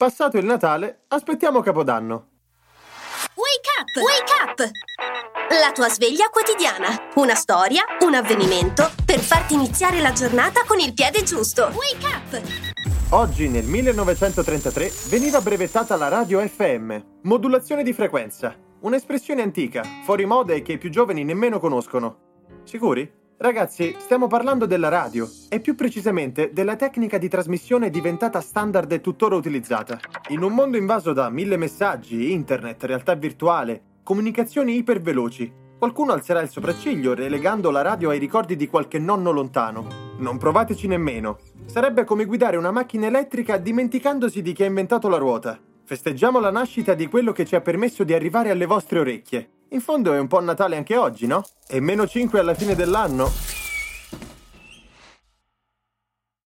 Passato il Natale, aspettiamo Capodanno. Wake up! Wake up! La tua sveglia quotidiana. Una storia, un avvenimento per farti iniziare la giornata con il piede giusto. Wake up! Oggi, nel 1933, veniva brevettata la radio FM, modulazione di frequenza. Un'espressione antica, fuori moda e che i più giovani nemmeno conoscono. Sicuri? Ragazzi, stiamo parlando della radio e più precisamente della tecnica di trasmissione diventata standard e tuttora utilizzata. In un mondo invaso da mille messaggi, internet, realtà virtuale, comunicazioni iperveloci, qualcuno alzerà il sopracciglio relegando la radio ai ricordi di qualche nonno lontano. Non provateci nemmeno. Sarebbe come guidare una macchina elettrica dimenticandosi di chi ha inventato la ruota. Festeggiamo la nascita di quello che ci ha permesso di arrivare alle vostre orecchie. In fondo è un po' Natale anche oggi, no? E meno 5 alla fine dell'anno?